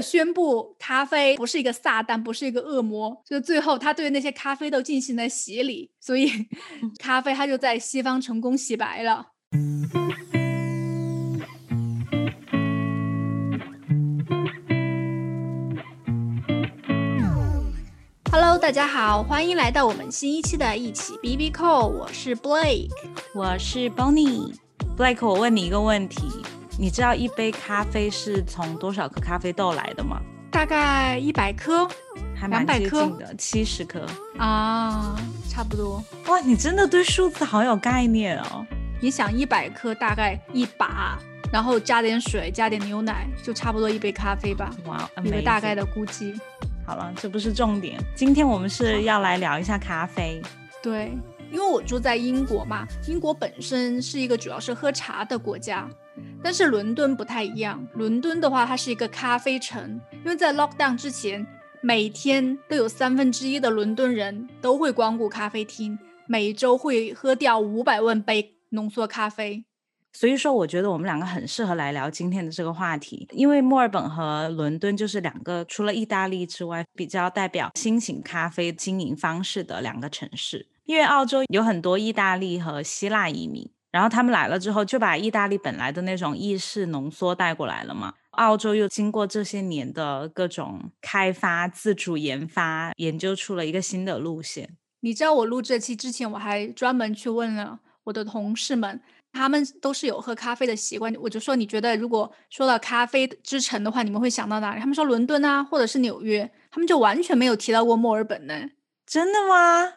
了宣布咖啡不是一个撒旦，不是一个恶魔，就最后他对那些咖啡豆进行了洗礼，所以咖啡它就在西方成功洗白了。Hello，大家好，欢迎来到我们新一期的一起 B B Call，我是 Blake，我是 Bonnie。Blake，我问你一个问题，你知道一杯咖啡是从多少颗咖啡豆来的吗？大概一百颗，还蛮200颗接近的，七十颗。啊，差不多。哇，你真的对数字好有概念哦。你想一百克大概一把，然后加点水，加点牛奶，就差不多一杯咖啡吧，哇，一个大概的估计。好了，这不是重点。今天我们是要来聊一下咖啡。对，因为我住在英国嘛，英国本身是一个主要是喝茶的国家，但是伦敦不太一样。伦敦的话，它是一个咖啡城，因为在 lockdown 之前，每天都有三分之一的伦敦人都会光顾咖啡厅，每周会喝掉五百万杯浓缩咖啡。所以说，我觉得我们两个很适合来聊今天的这个话题，因为墨尔本和伦敦就是两个除了意大利之外比较代表新型咖啡经营方式的两个城市。因为澳洲有很多意大利和希腊移民，然后他们来了之后就把意大利本来的那种意式浓缩带过来了嘛。澳洲又经过这些年的各种开发、自主研发，研究出了一个新的路线。你知道我录这期之前，我还专门去问了我的同事们，他们都是有喝咖啡的习惯。我就说，你觉得如果说到咖啡之城的话，你们会想到哪里？他们说伦敦啊，或者是纽约，他们就完全没有提到过墨尔本呢。真的吗？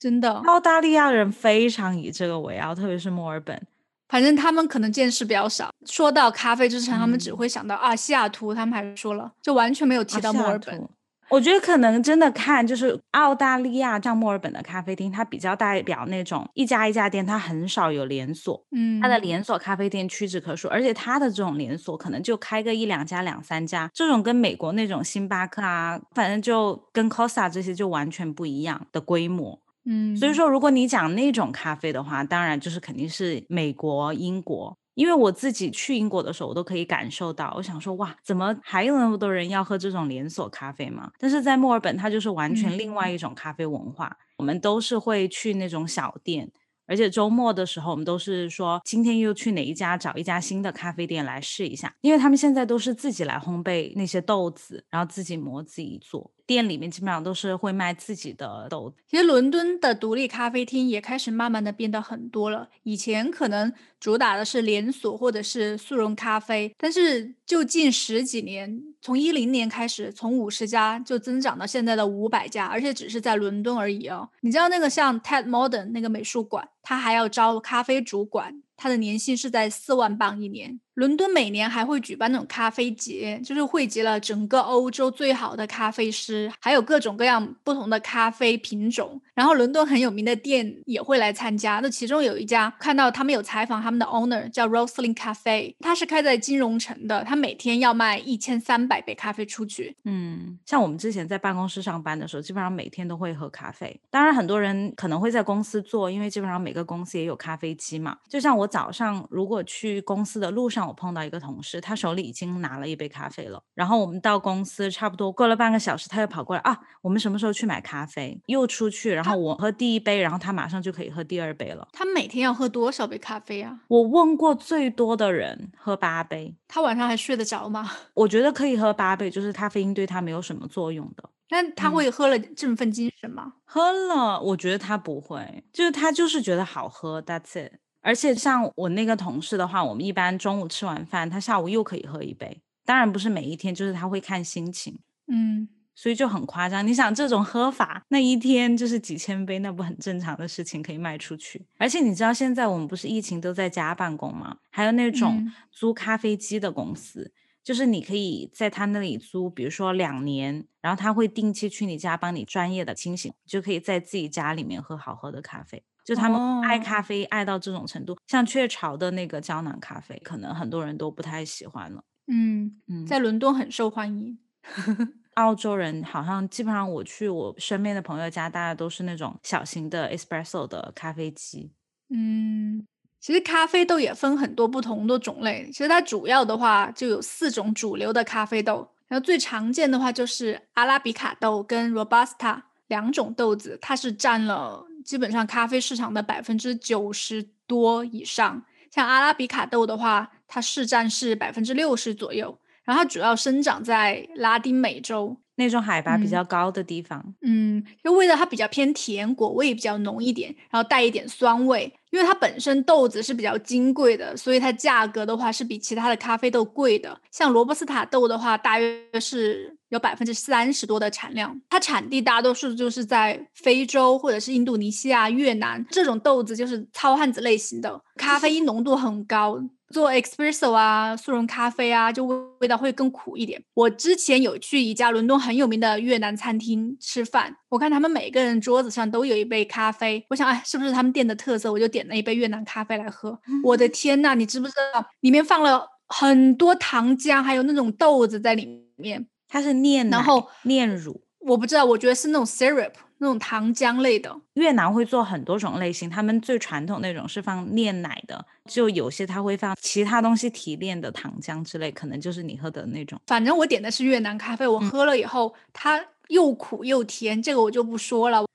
真的，澳大利亚人非常以这个为傲，特别是墨尔本。反正他们可能见识比较少。说到咖啡之城，他们只嗯会想到啊西雅图，他们还说了，就完全没有提到墨尔本。图我觉得可能真的看就是澳大利亚像墨尔本的咖啡厅，它比较代表那种一家一家店，它很少有连锁。嗯，它的连锁咖啡店屈指可数，而且它的这种连锁可能就开个一两家、两三家，这种跟美国那种星巴克啊，反正就跟 Costa 这些就完全不一样的规模。嗯，所以说，如果你讲那种咖啡的话，当然就是肯定是美国、英国。因为我自己去英国的时候，我都可以感受到，我想说，哇，怎么还有那么多人要喝这种连锁咖啡吗？但是在墨尔本，它就是完全另外一种咖啡文化。我们都是会去那种小店，而且周末的时候，我们都是说今天又去哪一家找一家新的咖啡店来试一下，因为他们现在都是自己来烘焙那些豆子，然后自己磨自己做。店里面基本上都是会卖自己的豆。其实伦敦的独立咖啡厅也开始慢慢的变得很多了。以前可能主打的是连锁或者是速溶咖啡，但是就近十几年，从一零年开始，从五十家就增长到现在的五百家，而且只是在伦敦而已哦。你知道那个像 Ted Modern 那个美术馆，他还要招咖啡主管，他的年薪是在四万镑一年。伦敦每年还会举办那种咖啡节，就是汇集了整个欧洲最好的咖啡师，还有各种各样不同的咖啡品种。然后伦敦很有名的店也会来参加。那其中有一家看到他们有采访他们的 owner 叫 Rosling Cafe，它是开在金融城的，它每天要卖一千三百杯咖啡出去。嗯，像我们之前在办公室上班的时候，基本上每天都会喝咖啡。当然，很多人可能会在公司做，因为基本上每个公司也有咖啡机嘛。就像我早上如果去公司的路上，我碰到一个同事，他手里已经拿了一杯咖啡了。然后我们到公司差不多过了半个小时，他又跑过来啊，我们什么时候去买咖啡？又出去，然后我喝第一杯，然后他马上就可以喝第二杯了。他每天要喝多少杯咖啡啊？我问过最多的人喝八杯，他晚上还睡得着吗？我觉得可以喝八杯，就是咖啡因对他没有什么作用的。那他嗯会喝了振奋精神吗？喝了，我觉得他不会，就是他就是觉得好喝，That's it。而且像我那个同事的话，我们一般中午吃完饭，他下午又可以喝一杯。当然不是每一天，就是他会看心情，嗯，所以就很夸张。你想这种喝法，那一天就是几千杯，那不很正常的事情可以卖出去。而且你知道现在我们不是疫情都在家办公吗？还有那种嗯租咖啡机的公司。就是你可以在他那里租，比如说两年，然后他会定期去你家帮你专业的清洗，就可以在自己家里面喝好喝的咖啡。就他们爱哦咖啡爱到这种程度，像雀巢的那个胶囊咖啡，可能很多人都不太喜欢了。嗯，嗯，在伦敦很受欢迎。澳洲人好像基本上我去我身边的朋友家，大家都是那种小型的 espresso 的咖啡机。嗯，其实咖啡豆也分很多不同的种类。其实它主要的话就有四种主流的咖啡豆，然后最常见的话就是阿拉比卡豆跟 Robusta 两种豆子，它是占了基本上咖啡市场的百分之九十多以上。像阿拉比卡豆的话，它市占是百分之六十左右。然后它主要生长在拉丁美洲那种海拔比较高的地方。嗯，就味道它比较偏甜，果味比较浓一点，然后带一点酸味。因为它本身豆子是比较金贵的，所以它价格的话是比其他的咖啡豆贵的。像罗布斯塔豆的话，大约是有百分之三十多的产量，它产地大多数就是在非洲或者是印度尼西亚、越南这种豆子，就是糙汉子类型的，咖啡因浓度很高。做 espresso 啊，速溶咖啡啊，就味道会更苦一点。我之前有去一家伦敦很有名的越南餐厅吃饭，我看他们每个人桌子上都有一杯咖啡，我想，哎，是不是他们店的特色？我就点了一杯越南咖啡来喝。我的天呐，你知不知道里面放了很多糖浆，还有那种豆子在里面？它是炼然后炼乳，我不知道，我觉得是那种 syrup。那种糖浆类的，越南会做很多种类型，他们最传统那种是放炼奶的，就有些他会放其他东西提炼的糖浆之类，可能就是你喝的那种。反正我点的是越南咖啡，我喝了以后，它又苦又甜，这个我就不说了。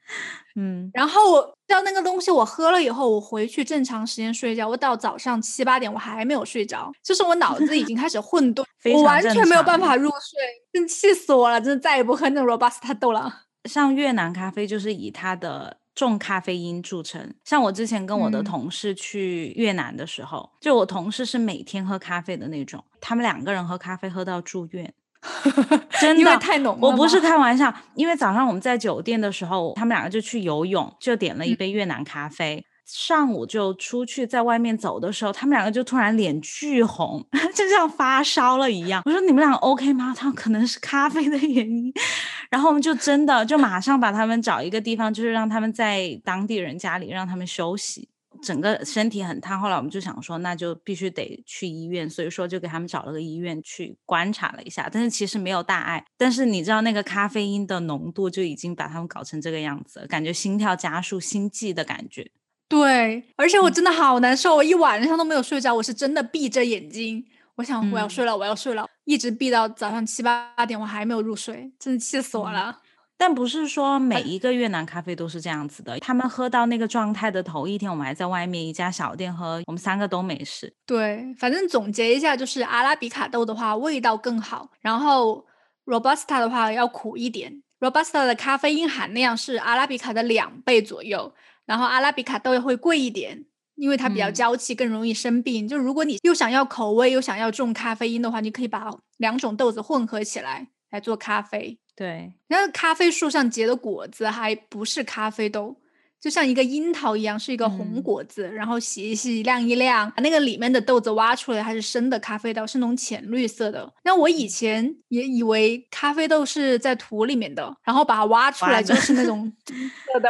嗯，然后我知道那个东西我喝了以后，我回去正常时间睡觉，我到早上七八点我还没有睡着，就是我脑子已经开始混沌，我完全没有办法入睡，真气死我了，真的再也不喝那种 robusta 豆了。像越南咖啡就是以它的重咖啡因著称。像我之前跟我的同事去越南的时候，就我同事是每天喝咖啡的那种，他们两个人喝咖啡喝到住院，真的太浓了。我不是开玩笑，因为早上我们在酒店的时候，他们两个就去游泳，就点了一杯越南咖啡。上午就出去在外面走的时候，他们两个就突然脸巨红，就像发烧了一样。我说你们俩 OK 吗？他可能是咖啡的原因。然后我们就真的就马上把他们找一个地方，就是让他们在当地人家里让他们休息。整个身体很烫，后来我们就想说，那就必须得去医院，所以说就给他们找了个医院去观察了一下。但是其实没有大碍。但是你知道那个咖啡因的浓度就已经把他们搞成这个样子，感觉心跳加速、心悸的感觉。对，而且我真的好难受，我一晚上都没有睡着，我是真的闭着眼睛，我想我要睡了，我要睡了，一直闭到早上七八点，我还没有入睡，真的气死我了。但不是说每一个越南咖啡都是这样子的，他们喝到那个状态的头一天，我们还在外面一家小店喝，我们三个都没事。对，反正总结一下，就是阿拉比卡豆的话味道更好，然后 robusta 的话要苦一点，robusta 的咖啡因含量是阿拉比卡的两倍左右。然后阿拉比卡豆会贵一点，因为它比较娇气，更容易生病。就如果你又想要口味又想要重咖啡因的话，你可以把两种豆子混合起来来做咖啡。对，然后咖啡树上结的果子还不是咖啡豆，就像一个樱桃一样，是一个红果子。然后洗一洗，晾一晾，把那个里面的豆子挖出来，还是生的咖啡豆，是那种浅绿色的。那我以前也以为咖啡豆是在土里面的，然后把它挖出来就是那种 金色的。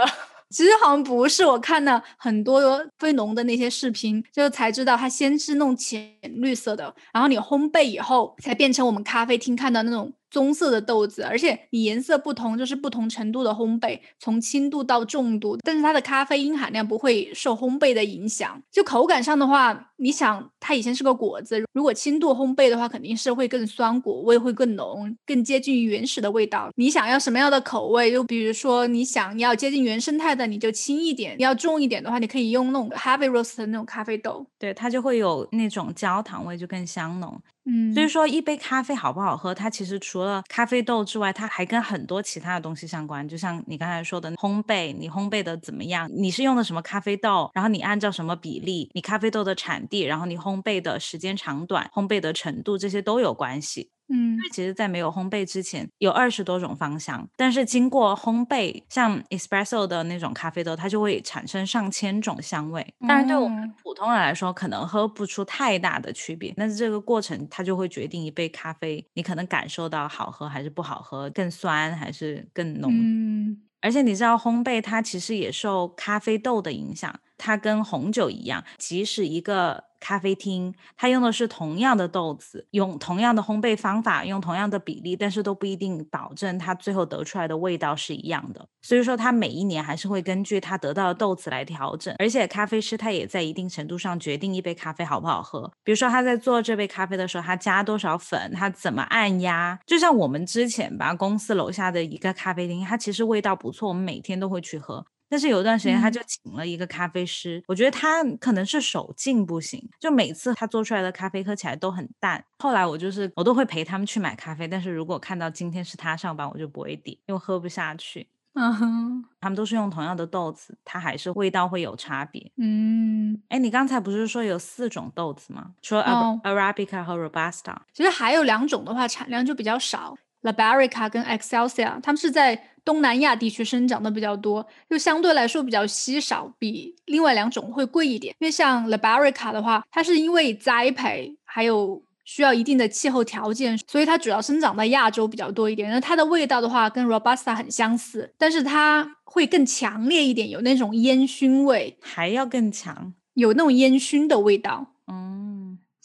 其实好像不是，我看了很多飞农的那些视频，就才知道它先是弄浅绿色的，然后你烘焙以后才变成我们咖啡厅看到那种。棕色的豆子，而且你颜色不同，就是不同程度的烘焙，从轻度到重度，但是它的咖啡因含量不会受烘焙的影响。就口感上的话，你想它以前是个果子，如果轻度烘焙的话，肯定是会更酸，果味会更浓，更接近于原始的味道。你想要什么样的口味？就比如说你想要接近原生态的，你就轻一点；你要重一点的话，你可以用那种 heavy roast 的那种咖啡豆，对，它就会有那种焦糖味，就更香浓。嗯，所以说一杯咖啡好不好喝，它其实除了咖啡豆之外，它还跟很多其他的东西相关。就像你刚才说的烘焙，你烘焙的怎么样？你是用的什么咖啡豆？然后你按照什么比例？你咖啡豆的产地，然后你烘焙的时间长短、烘焙的程度，这些都有关系。嗯，因为其实，在没有烘焙之前，有二十多种芳香，但是经过烘焙，像 espresso 的那种咖啡豆，它就会产生上千种香味。当然，对我们普通人来说，可能喝不出太大的区别，但是这个过程它就会决定一杯咖啡，你可能感受到好喝还是不好喝，更酸还是更浓。嗯，而且你知道，烘焙它其实也受咖啡豆的影响。它跟红酒一样，即使一个咖啡厅，它用的是同样的豆子，用同样的烘焙方法，用同样的比例，但是都不一定保证它最后得出来的味道是一样的。所以说，它每一年还是会根据它得到的豆子来调整。而且，咖啡师他也在一定程度上决定一杯咖啡好不好喝。比如说，他在做这杯咖啡的时候，他加多少粉，他怎么按压。就像我们之前吧，公司楼下的一个咖啡厅，它其实味道不错，我们每天都会去喝。但是有一段时间，他就请了一个咖啡师，我觉得他可能是手劲不行，就每次他做出来的咖啡喝起来都很淡。后来我就是我都会陪他们去买咖啡，但是如果看到今天是他上班，我就不会点，因为喝不下去。嗯哼，他们都是用同样的豆子，它还是味道会有差别。嗯，哎，你刚才不是说有四种豆子吗？说 Arabica 和 Robusta，其实还有两种的话产量就比较少，La Barrica 跟 Excelsior，他们是在。东南亚地区生长的比较多，就相对来说比较稀少，比另外两种会贵一点。因为像 La Barrica 的话，它是因为栽培还有需要一定的气候条件，所以它主要生长在亚洲比较多一点。那它的味道的话，跟 Robusta 很相似，但是它会更强烈一点，有那种烟熏味，还要更强，有那种烟熏的味道。嗯。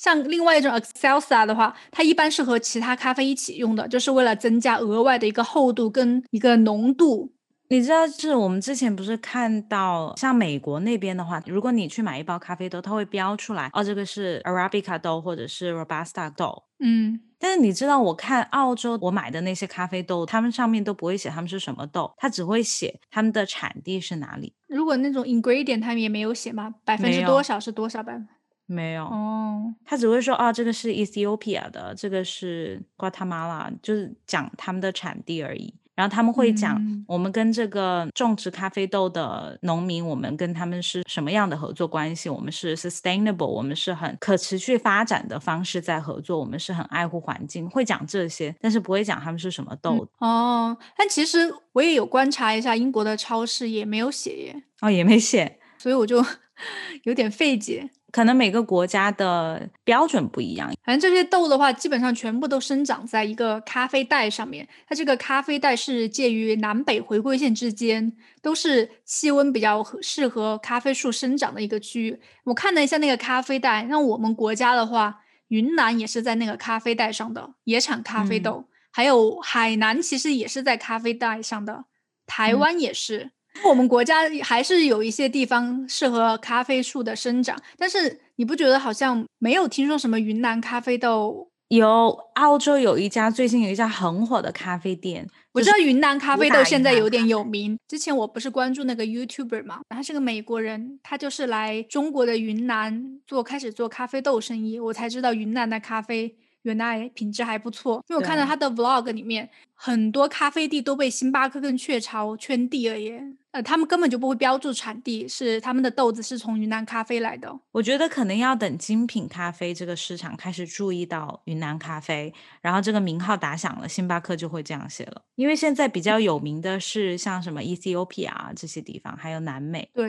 像另外一种 Excelsior 的话，它一般是和其他咖啡一起用的，就是为了增加额外的一个厚度跟一个浓度。你知道，是我们之前不是看到，像美国那边的话，如果你去买一包咖啡豆，它会标出来，哦，这个是 Arabica 豆或者是 Robusta 豆。嗯，但是你知道，我看澳洲我买的那些咖啡豆，他们上面都不会写他们是什么豆，它只会写他们的产地是哪里。如果那种 ingredient 他们也没有写吗？百分之多少是多少百分？没有哦，他只会说啊，这个是 Ethiopia 的，这个是 Guatemala，就是讲他们的产地而已。然后他们会讲，我们跟这个种植咖啡豆的农民，我们跟他们是什么样的合作关系？我们是 sustainable，我们是很可持续发展的方式在合作，我们是很爱护环境，会讲这些，但是不会讲他们是什么豆。哦，但其实我也有观察一下，英国的超市也没有写耶。哦，也没写，所以我就 有点费解。可能每个国家的标准不一样，反正这些豆的话，基本上全部都生长在一个咖啡带上面。它这个咖啡带是介于南北回归线之间，都是气温比较适合咖啡树生长的一个区域。我看了一下那个咖啡带，那我们国家的话，云南也是在那个咖啡带上的，也产咖啡豆。还有海南其实也是在咖啡带上的，台湾也是。我们国家还是有一些地方适合咖啡树的生长，但是你不觉得好像没有听说什么云南咖啡豆？有澳洲有一家最近有一家很火的咖啡店，我知道云南咖啡豆现在有点有名。之前我不是关注那个 YouTuber 嘛，他是个美国人，他就是来中国的云南做开始做咖啡豆生意，我才知道云南的咖啡。原来品质还不错，因为我看到他的 vlog 里面，很多咖啡地都被星巴克跟雀巢圈地了耶。呃，他们根本就不会标注产地，是他们的豆子是从云南咖啡来的。我觉得可能要等精品咖啡这个市场开始注意到云南咖啡，然后这个名号打响了，星巴克就会这样写了。因为现在比较有名的是像什么 Ethiopia 这些地方，还有南美，对，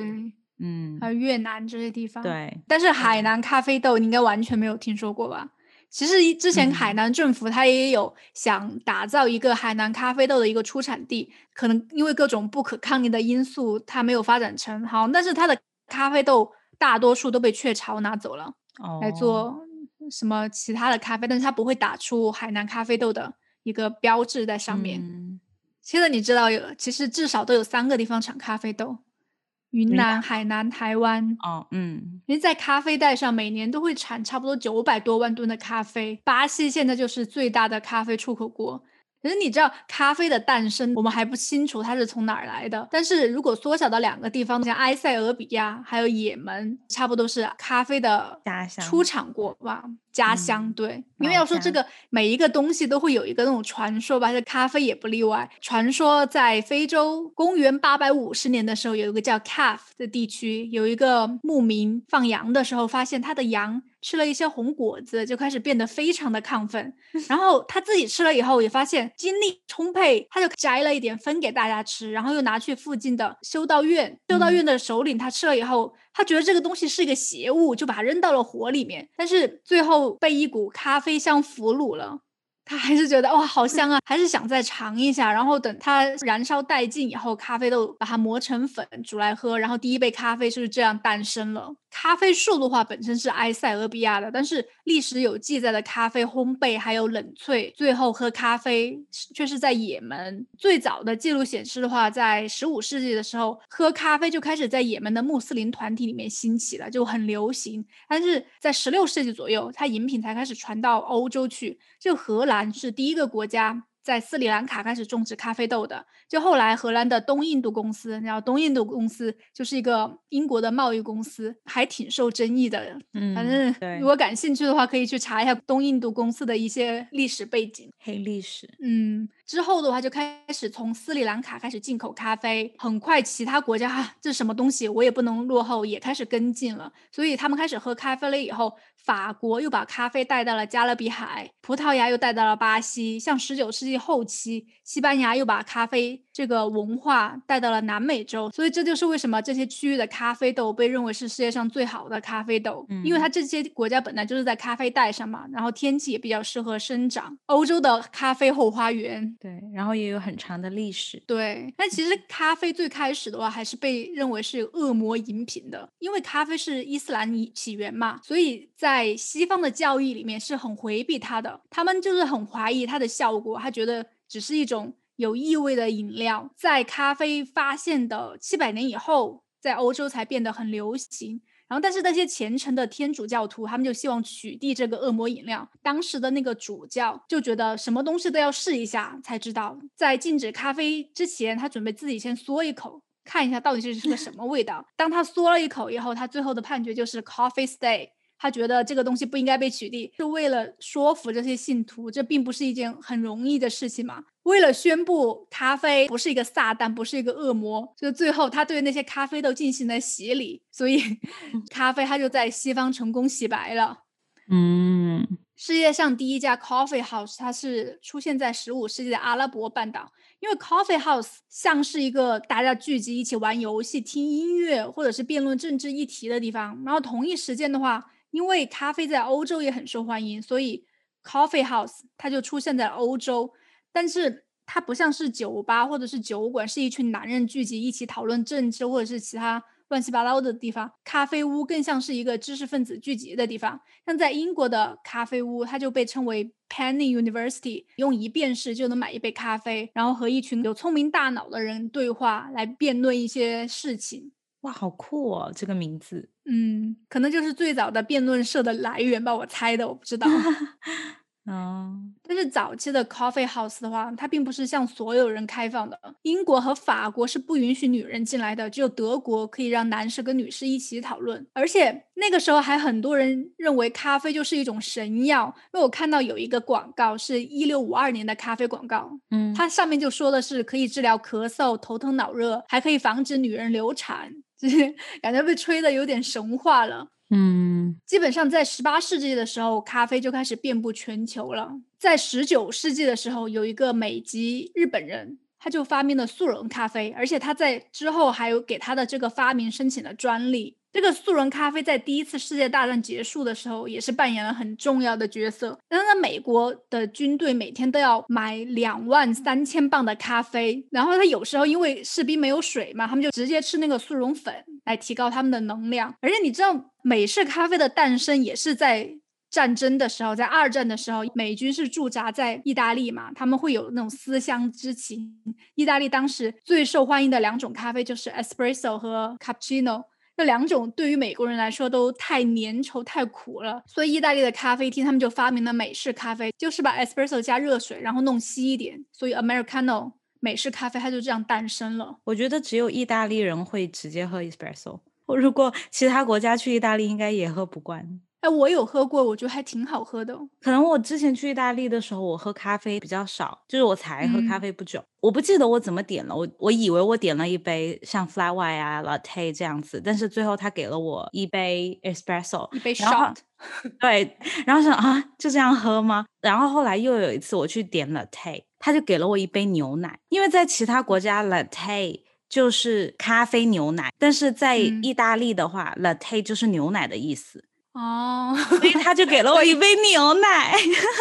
嗯，还有越南这些地方。对，但是海南咖啡豆你应该完全没有听说过吧？其实之前海南政府它也有想打造一个海南咖啡豆的一个出产地，可能因为各种不可抗力的因素，它没有发展成好。但是它的咖啡豆大多数都被雀巢拿走了，来做什么其他的咖啡，但是它不会打出海南咖啡豆的一个标志在上面。现在你知道有，其实至少都有三个地方产咖啡豆。云南、海南、台湾，哦，嗯，因为在咖啡带上，每年都会产差不多九百多万吨的咖啡。巴西现在就是最大的咖啡出口国。可是你知道咖啡的诞生，我们还不清楚它是从哪儿来的。但是如果缩小到两个地方，像埃塞俄比亚还有也门，差不多是咖啡的出产国吧。家乡对，因为要说这个每一个东西都会有一个那种传说吧，这咖啡也不例外。传说在非洲公元八百五十年的时候，有一个叫 Caf 的地区，有一个牧民放羊的时候，发现他的羊吃了一些红果子，就开始变得非常的亢奋。然后他自己吃了以后，也发现精力充沛，他就摘了一点分给大家吃，然后又拿去附近的修道院，修道院的首领他吃了以后。他觉得这个东西是一个邪物，就把它扔到了火里面。但是最后被一股咖啡香俘虏了，他还是觉得哇好香啊，还是想再尝一下。然后等它燃烧殆尽以后，咖啡豆把它磨成粉煮来喝，然后第一杯咖啡就是这样诞生了。咖啡树的话本身是埃塞俄比亚的，但是历史有记载的咖啡烘焙还有冷萃，最后喝咖啡却是在也门。最早的记录显示的话，在十五世纪的时候，喝咖啡就开始在也门的穆斯林团体里面兴起了，就很流行。但是在十六世纪左右，它饮品才开始传到欧洲去。就荷兰是第一个国家。在斯里兰卡开始种植咖啡豆的，就后来荷兰的东印度公司，然后东印度公司就是一个英国的贸易公司，还挺受争议的。嗯，反正如果感兴趣的话，可以去查一下东印度公司的一些历史背景、黑历史。嗯。之后的话就开始从斯里兰卡开始进口咖啡，很快其他国家哈 这是什么东西我也不能落后，也开始跟进了。所以他们开始喝咖啡了以后，法国又把咖啡带到了加勒比海，葡萄牙又带到了巴西。像十九世纪后期，西班牙又把咖啡这个文化带到了南美洲。所以这就是为什么这些区域的咖啡豆被认为是世界上最好的咖啡豆，因为它这些国家本来就是在咖啡带上嘛，然后天气也比较适合生长。欧洲的咖啡后花园。对，然后也有很长的历史。对，但其实咖啡最开始的话，还是被认为是恶魔饮品的，因为咖啡是伊斯兰起源嘛，所以在西方的教义里面是很回避它的。他们就是很怀疑它的效果，他觉得只是一种有异味的饮料。在咖啡发现的七百年以后，在欧洲才变得很流行。然后，但是那些虔诚的天主教徒，他们就希望取缔这个恶魔饮料。当时的那个主教就觉得什么东西都要试一下才知道。在禁止咖啡之前，他准备自己先嗦一口，看一下到底是是个什么味道。当他嗦了一口以后，他最后的判决就是 Coffee Stay。他觉得这个东西不应该被取缔，是为了说服这些信徒，这并不是一件很容易的事情嘛。为了宣布咖啡不是一个撒旦，不是一个恶魔，就最后他对那些咖啡豆进行了洗礼，所以 咖啡它就在西方成功洗白了。嗯，世界上第一家 coffee house 它是出现在十五世纪的阿拉伯半岛，因为 coffee house 像是一个大家聚集一起玩游戏、听音乐或者是辩论政治议题的地方，然后同一时间的话。因为咖啡在欧洲也很受欢迎，所以 coffee house 它就出现在欧洲。但是它不像是酒吧或者是酒馆，是一群男人聚集一起讨论政治或者是其他乱七八糟的地方。咖啡屋更像是一个知识分子聚集的地方。像在英国的咖啡屋，它就被称为 Penny University，用一便士就能买一杯咖啡，然后和一群有聪明大脑的人对话，来辩论一些事情。哇，好酷哦！这个名字，嗯，可能就是最早的辩论社的来源吧，我猜的，我不知道。嗯，但是早期的 coffee house 的话，它并不是向所有人开放的。英国和法国是不允许女人进来的，只有德国可以让男士跟女士一起讨论。而且那个时候还很多人认为咖啡就是一种神药，因为我看到有一个广告是一六五二年的咖啡广告，嗯，它上面就说的是可以治疗咳嗽、头疼脑热，还可以防止女人流产。就 是感觉被吹的有点神话了，嗯，基本上在十八世纪的时候，咖啡就开始遍布全球了。在十九世纪的时候，有一个美籍日本人，他就发明了速溶咖啡，而且他在之后还有给他的这个发明申请了专利。这个速溶咖啡在第一次世界大战结束的时候，也是扮演了很重要的角色。那在美国的军队每天都要买两万三千磅的咖啡，然后他有时候因为士兵没有水嘛，他们就直接吃那个速溶粉来提高他们的能量。而且你知道，美式咖啡的诞生也是在战争的时候，在二战的时候，美军是驻扎在意大利嘛，他们会有那种思乡之情。意大利当时最受欢迎的两种咖啡就是 espresso 和 cappuccino。这两种对于美国人来说都太粘稠、太苦了，所以意大利的咖啡厅他们就发明了美式咖啡，就是把 espresso 加热水，然后弄稀一点，所以 Americano 美式咖啡它就这样诞生了。我觉得只有意大利人会直接喝 espresso，如果其他国家去意大利，应该也喝不惯。哎，我有喝过，我觉得还挺好喝的。可能我之前去意大利的时候，我喝咖啡比较少，就是我才喝咖啡不久，我不记得我怎么点了。我我以为我点了一杯像 flat white 啊 latte 这样子，但是最后他给了我一杯 espresso，一杯 shot。对，然后想啊，就这样喝吗？然后后来又有一次我去点 latte，他就给了我一杯牛奶，因为在其他国家 latte 就是咖啡牛奶，但是在意大利的话，latte 就是牛奶的意思。哦，所以他就给了我一杯牛奶，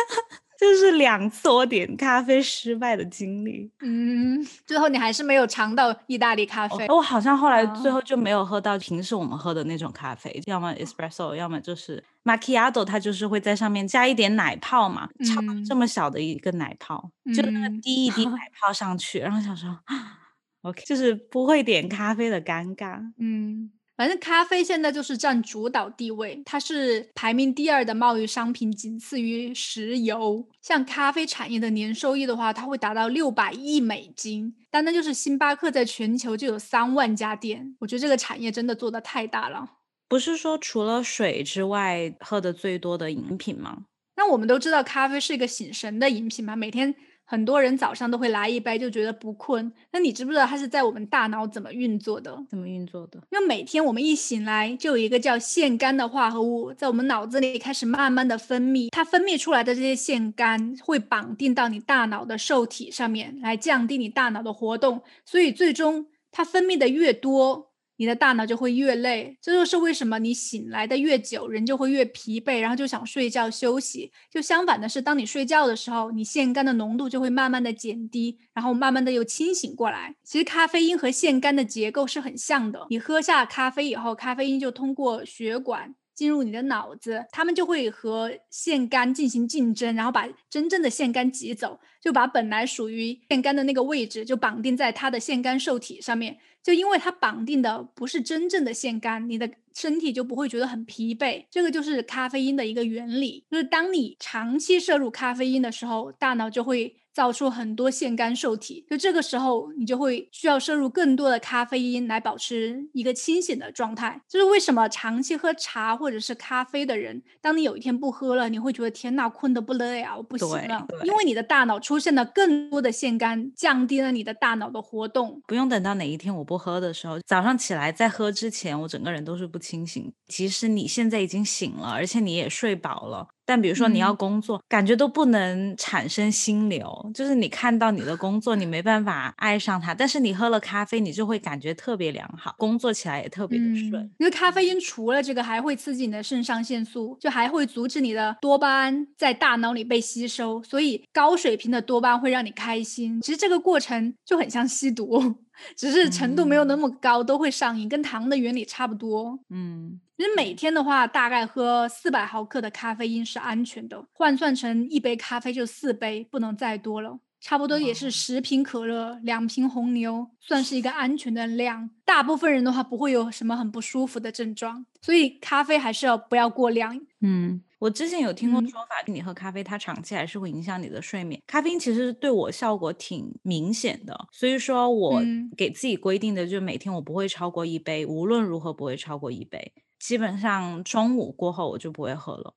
就是两次我点咖啡失败的经历。嗯，最后你还是没有尝到意大利咖啡。我好像后来最后就没有喝到平时我们喝的那种咖啡，要么 espresso，要么就是 macchiato，它就是会在上面加一点奶泡嘛，超这么小的一个奶泡，就那么滴一滴奶 泡上去，然后想说，OK，就是不会点咖啡的尴尬。嗯。反正咖啡现在就是占主导地位，它是排名第二的贸易商品，仅次于石油。像咖啡产业的年收益的话，它会达到六百亿美金。单单就是星巴克在全球就有三万家店，我觉得这个产业真的做的太大了。不是说除了水之外，喝的最多的饮品吗？那我们都知道咖啡是一个醒神的饮品嘛，每天。很多人早上都会来一杯，就觉得不困。那你知不知道它是在我们大脑怎么运作的？怎么运作的？因为每天我们一醒来，就有一个叫腺苷的化合物在我们脑子里开始慢慢的分泌。它分泌出来的这些腺苷会绑定到你大脑的受体上面，来降低你大脑的活动。所以最终它分泌的越多。你的大脑就会越累，这就是为什么你醒来的越久，人就会越疲惫，然后就想睡觉休息。就相反的是，当你睡觉的时候，你腺苷的浓度就会慢慢的减低，然后慢慢的又清醒过来。其实咖啡因和腺苷的结构是很像的，你喝下咖啡以后，咖啡因就通过血管。进入你的脑子，他们就会和腺苷进行竞争，然后把真正的腺苷挤走，就把本来属于腺苷的那个位置就绑定在它的腺苷受体上面。就因为它绑定的不是真正的腺苷，你的身体就不会觉得很疲惫。这个就是咖啡因的一个原理，就是当你长期摄入咖啡因的时候，大脑就会。造出很多腺苷受体，就这个时候你就会需要摄入更多的咖啡因来保持一个清醒的状态。就是为什么长期喝茶或者是咖啡的人，当你有一天不喝了，你会觉得天呐，困得不得了，不行了，因为你的大脑出现了更多的腺苷，降低了你的大脑的活动。不用等到哪一天我不喝的时候，早上起来在喝之前，我整个人都是不清醒。其实你现在已经醒了，而且你也睡饱了。但比如说你要工作，感觉都不能产生心流，就是你看到你的工作，你没办法爱上它。但是你喝了咖啡，你就会感觉特别良好，工作起来也特别的顺。因为咖啡因除了这个，还会刺激你的肾上腺素，就还会阻止你的多巴胺在大脑里被吸收，所以高水平的多巴胺会让你开心。其实这个过程就很像吸毒。只是程度没有那么高，都会上瘾，跟糖的原理差不多。嗯，其实每天的话，大概喝四百毫克的咖啡因是安全的，换算成一杯咖啡就四杯，不能再多了。差不多也是十瓶可乐，两瓶红牛，算是一个安全的量。大部分人的话不会有什么很不舒服的症状，所以咖啡还是要不要过量。嗯。我之前有听过说法，你喝咖啡，它长期还是会影响你的睡眠。咖啡因其实对我效果挺明显的，所以说我给自己规定的就是每天我不会超过一杯，无论如何不会超过一杯。基本上中午过后我就不会喝了。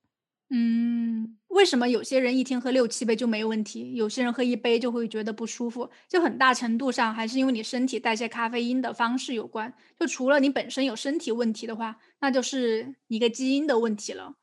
嗯，为什么有些人一天喝六七杯就没问题，有些人喝一杯就会觉得不舒服？就很大程度上还是因为你身体代谢咖啡因的方式有关。就除了你本身有身体问题的话，那就是一个基因的问题了。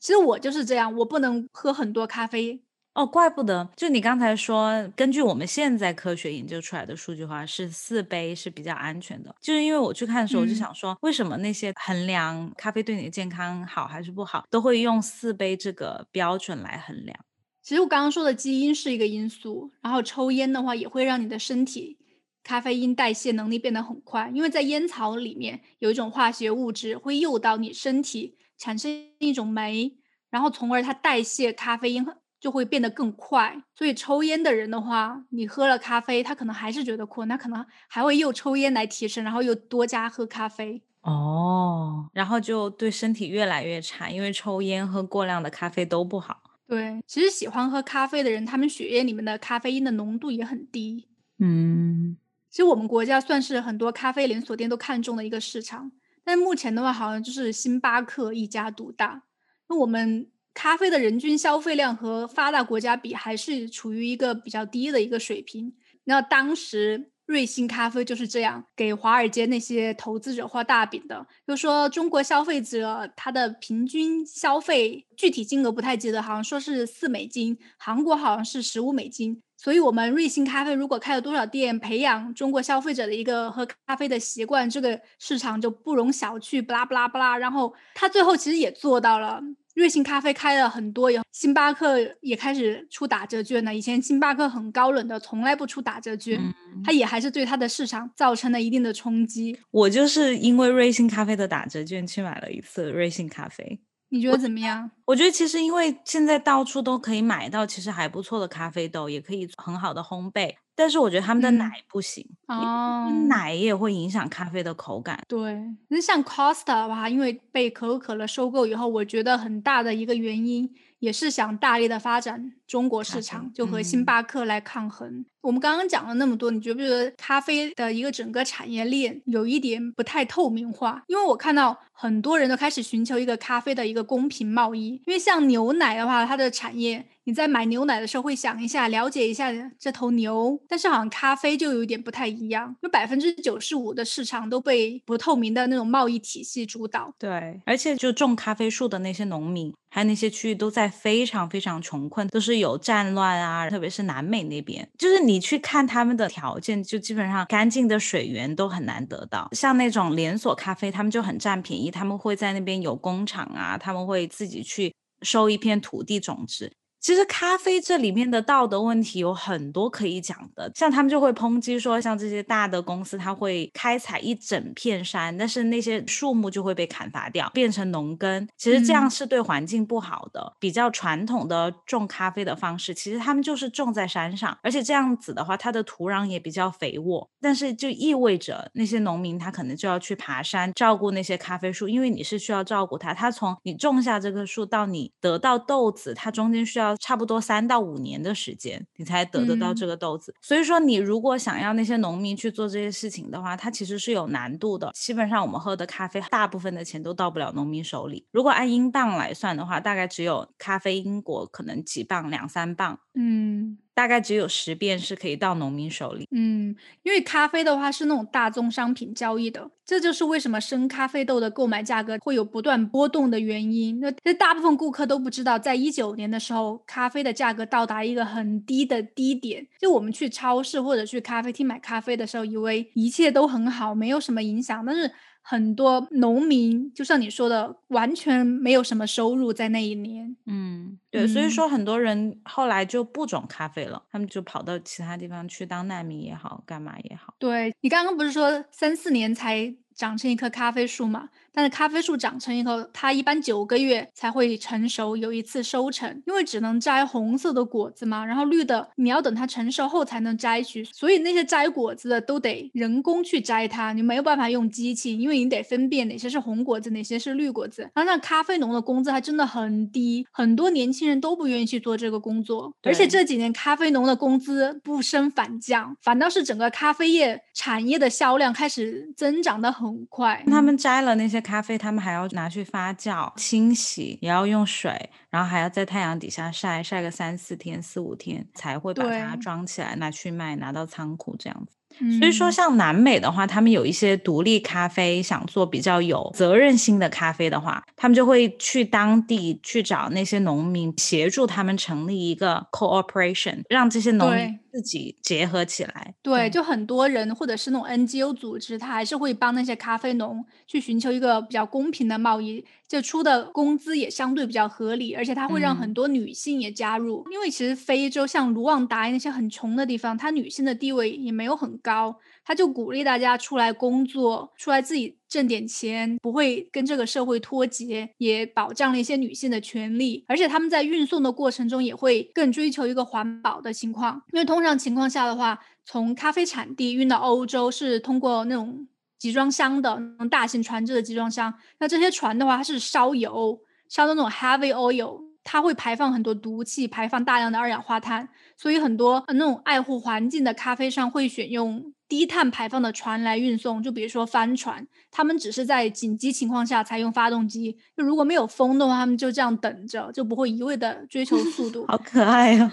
其实我就是这样，我不能喝很多咖啡哦，怪不得。就你刚才说，根据我们现在科学研究出来的数据话，是四杯是比较安全的。就是因为我去看的时候，我就想说，为什么那些衡量咖啡对你的健康好还是不好，都会用四杯这个标准来衡量？其实我刚刚说的基因是一个因素，然后抽烟的话也会让你的身体咖啡因代谢能力变得很快，因为在烟草里面有一种化学物质会诱导你身体。产生一种酶，然后从而它代谢咖啡因就会变得更快。所以抽烟的人的话，你喝了咖啡，他可能还是觉得困，他可能还会又抽烟来提神，然后又多加喝咖啡。哦，然后就对身体越来越差，因为抽烟喝过量的咖啡都不好。对，其实喜欢喝咖啡的人，他们血液里面的咖啡因的浓度也很低。嗯，其实我们国家算是很多咖啡连锁店都看中的一个市场。但目前的话，好像就是星巴克一家独大。那我们咖啡的人均消费量和发达国家比，还是处于一个比较低的一个水平。那当时瑞幸咖啡就是这样给华尔街那些投资者画大饼的，就说中国消费者他的平均消费具体金额不太记得，好像说是四美金，韩国好像是十五美金。所以，我们瑞幸咖啡如果开了多少店，培养中国消费者的一个喝咖啡的习惯，这个市场就不容小觑。不拉不拉不拉，然后他最后其实也做到了。瑞幸咖啡开了很多，以后星巴克也开始出打折券了。以前星巴克很高冷的，从来不出打折券，它也还是对它的市场造成了一定的冲击。我就是因为瑞幸咖啡的打折券去买了一次瑞幸咖啡。你觉得怎么样？我觉得其实因为现在到处都可以买到，其实还不错的咖啡豆，也可以很好的烘焙。但是我觉得他们的奶不行，哦，奶也会影响咖啡的口感。对，那像 Costa 的话，因为被可口可乐收购以后，我觉得很大的一个原因也是想大力的发展中国市场，就和星巴克来抗衡。我们刚刚讲了那么多，你觉不觉得咖啡的一个整个产业链有一点不太透明化？因为我看到很多人都开始寻求一个咖啡的一个公平贸易。因为像牛奶的话，它的产业。你在买牛奶的时候会想一下，了解一下这头牛，但是好像咖啡就有一点不太一样，有百分之九十五的市场都被不透明的那种贸易体系主导。对，而且就种咖啡树的那些农民，还有那些区域都在非常非常穷困，都是有战乱啊，特别是南美那边，就是你去看他们的条件，就基本上干净的水源都很难得到。像那种连锁咖啡，他们就很占便宜，他们会在那边有工厂啊，他们会自己去收一片土地种植。其实咖啡这里面的道德问题有很多可以讲的，像他们就会抨击说，像这些大的公司，它会开采一整片山，但是那些树木就会被砍伐掉，变成农耕。其实这样是对环境不好的。比较传统的种咖啡的方式，其实他们就是种在山上，而且这样子的话，它的土壤也比较肥沃。但是就意味着那些农民他可能就要去爬山照顾那些咖啡树，因为你是需要照顾它，它从你种下这棵树到你得到豆子，它中间需要。差不多三到五年的时间，你才得得到这个豆子。所以说，你如果想要那些农民去做这些事情的话，它其实是有难度的。基本上，我们喝的咖啡，大部分的钱都到不了农民手里。如果按英镑来算的话，大概只有咖啡英国可能几磅，两三磅。嗯。大概只有十遍是可以到农民手里。嗯，因为咖啡的话是那种大宗商品交易的，这就是为什么生咖啡豆的购买价格会有不断波动的原因。那这大部分顾客都不知道，在一九年的时候，咖啡的价格到达一个很低的低点。就我们去超市或者去咖啡厅买咖啡的时候，以为一切都很好，没有什么影响，但是。很多农民，就像你说的，完全没有什么收入在那一年。嗯，对，所以说很多人后来就不种咖啡了，他们就跑到其他地方去当难民也好，干嘛也好。对你刚刚不是说三四年才长成一棵咖啡树嘛？但是咖啡树长成以后，它一般九个月才会成熟，有一次收成，因为只能摘红色的果子嘛，然后绿的你要等它成熟后才能摘取，所以那些摘果子的都得人工去摘它，你没有办法用机器，因为你得分辨哪些是红果子，哪些是绿果子。然后那咖啡农的工资还真的很低，很多年轻人都不愿意去做这个工作，而且这几年咖啡农的工资不升反降，反倒是整个咖啡业产业的销量开始增长的很快。他们摘了那些。咖啡他们还要拿去发酵、清洗，也要用水，然后还要在太阳底下晒晒个三四天、四五天，才会把它装起来拿去卖，拿到仓库这样子。所以说，像南美的话，他们有一些独立咖啡，想做比较有责任心的咖啡的话，他们就会去当地去找那些农民，协助他们成立一个 cooperation，让这些农民。自己结合起来，对，就很多人或者是那种 NGO 组织，他还是会帮那些咖啡农去寻求一个比较公平的贸易，就出的工资也相对比较合理，而且它会让很多女性也加入，因为其实非洲像卢旺达那些很穷的地方，它女性的地位也没有很高。他就鼓励大家出来工作，出来自己挣点钱，不会跟这个社会脱节，也保障了一些女性的权利。而且他们在运送的过程中也会更追求一个环保的情况，因为通常情况下的话，从咖啡产地运到欧洲是通过那种集装箱的那种大型船只的集装箱。那这些船的话，它是烧油，烧的那种 heavy oil，它会排放很多毒气，排放大量的二氧化碳，所以很多那种爱护环境的咖啡商会选用。低碳排放的船来运送，就比如说帆船，他们只是在紧急情况下才用发动机。就如果没有风的话，他们就这样等着，就不会一味的追求速度。好可爱啊！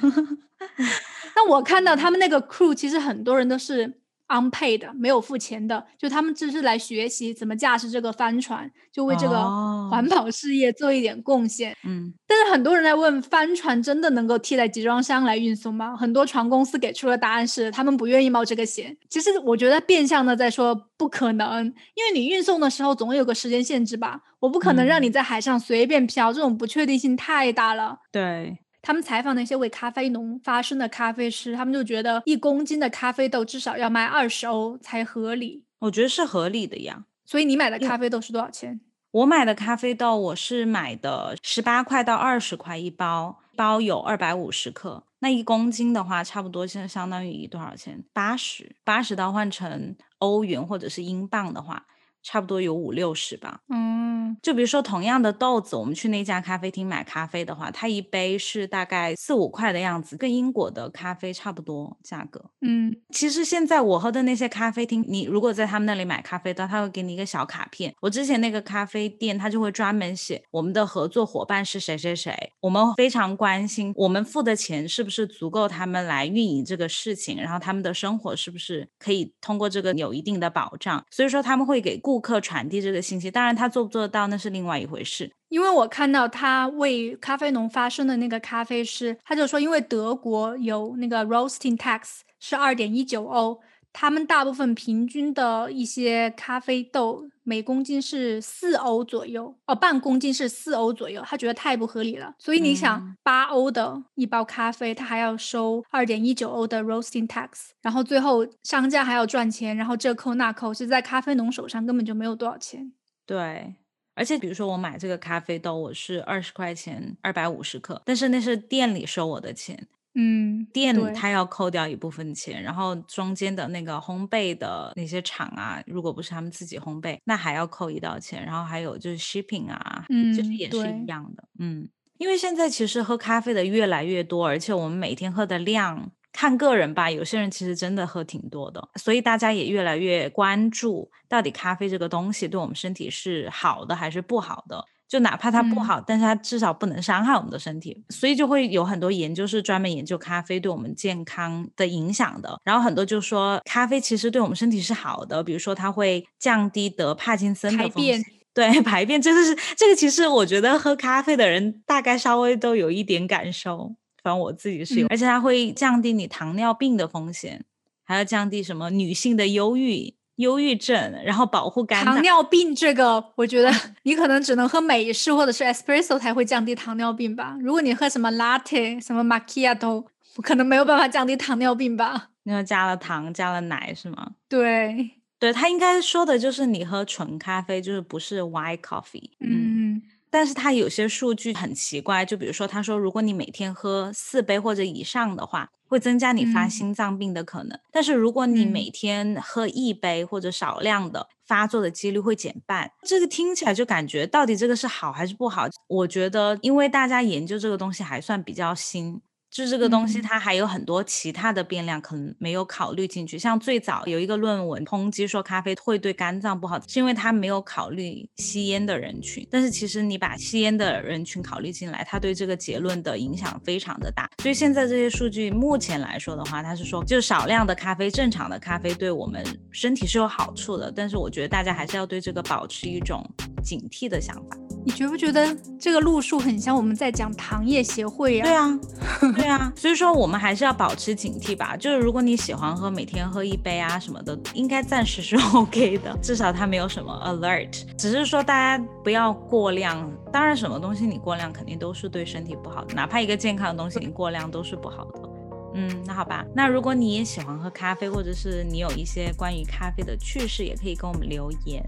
那我看到他们那个 crew，其实很多人都是 unpaid 没有付钱的，就他们只是来学习怎么驾驶这个帆船，就为这个环保事业做一点贡献。嗯，但是很多人在问，帆船真的能够替代集装箱来运送吗？很多船公司给出的答案是，他们不愿意冒这个险。其实我觉得变相的在说不可能，因为你运送的时候总有个时间限制吧，我不可能让你在海上随便漂，这种不确定性太大了。对。他们采访那些为咖啡农发声的咖啡师，他们就觉得一公斤的咖啡豆至少要卖二十欧才合理。我觉得是合理的呀。所以你买的咖啡豆是多少钱？我买的咖啡豆我是买的十八块到二十块一包，包有二百五十克。那一公斤的话，差不多现在相当于多少钱？八十，八十到换成欧元或者是英镑的话。差不多有五六十吧。嗯，就比如说同样的豆子，我们去那家咖啡厅买咖啡的话，它一杯是大概四五块的样子，跟英国的咖啡差不多价格。嗯，其实现在我喝的那些咖啡厅，你如果在他们那里买咖啡的，他会给你一个小卡片。我之前那个咖啡店，他就会专门写我们的合作伙伴是谁谁谁，我们非常关心我们付的钱是不是足够他们来运营这个事情，然后他们的生活是不是可以通过这个有一定的保障。所以说他们会给顾。顾客传递这个信息，当然他做不做得到那是另外一回事。因为我看到他为咖啡农发声的那个咖啡师，他就说，因为德国有那个 roasting tax 是二点一九欧。他们大部分平均的一些咖啡豆每公斤是四欧左右，哦，半公斤是四欧左右，他觉得太不合理了。所以你想，八欧的一包咖啡，他还要收二点一九欧的 roasting tax，然后最后商家还要赚钱，然后这扣那扣，是在咖啡农手上根本就没有多少钱。对，而且比如说我买这个咖啡豆，我是二十块钱二百五十克，但是那是店里收我的钱。嗯，店他要扣掉一部分钱，然后中间的那个烘焙的那些厂啊，如果不是他们自己烘焙，那还要扣一道钱。然后还有就是 shipping 啊，嗯，其实也是一样的。嗯，因为现在其实喝咖啡的越来越多，而且我们每天喝的量看个人吧，有些人其实真的喝挺多的，所以大家也越来越关注到底咖啡这个东西对我们身体是好的还是不好的。就哪怕它不好，但是它至少不能伤害我们的身体，所以就会有很多研究是专门研究咖啡对我们健康的影响的。然后很多就说咖啡其实对我们身体是好的，比如说它会降低得帕金森的风险。对 排便，真的是这个。其实我觉得喝咖啡的人大概稍微都有一点感受，反正我自己是有，而且它会降低你糖尿病的风险，还要降低什么女性的忧郁。忧郁症，然后保护肝糖尿病这个，我觉得 你可能只能喝美式或者是 espresso 才会降低糖尿病吧。如果你喝什么 latte、什么 macchiato，可能没有办法降低糖尿病吧。因为加了糖、加了奶是吗？对，对他应该说的就是你喝纯咖啡，就是不是 white coffee。嗯。但是它有些数据很奇怪，就比如说他说，如果你每天喝四杯或者以上的话，会增加你发心脏病的可能。但是如果你每天喝一杯或者少量的，发作的几率会减半。这个听起来就感觉到底这个是好还是不好？我觉得，因为大家研究这个东西还算比较新。就这个东西，它还有很多其他的变量，可能没有考虑进去。像最早有一个论文抨击说咖啡会对肝脏不好，是因为它没有考虑吸烟的人群。但是其实你把吸烟的人群考虑进来，它对这个结论的影响非常的大。所以现在这些数据目前来说的话，它是说就少量的咖啡，正常的咖啡对我们身体是有好处的。但是我觉得大家还是要对这个保持一种警惕的想法。你觉不觉得这个路数很像我们在讲糖业协会呀？对啊，对啊，所以说我们还是要保持警惕吧。就是如果你喜欢喝，每天喝一杯啊什么的，应该暂时是 OK 的，至少它没有什么 alert。只是说大家不要过量。当然，什么东西你过量肯定都是对身体不好的，哪怕一个健康的东西你过量都是不好的。嗯，那好吧。那如果你也喜欢喝咖啡，或者是你有一些关于咖啡的趣事，也可以跟我们留言。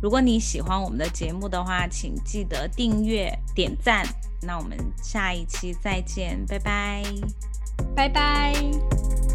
如果你喜欢我们的节目的话，请记得订阅、点赞。那我们下一期再见，拜拜，拜拜。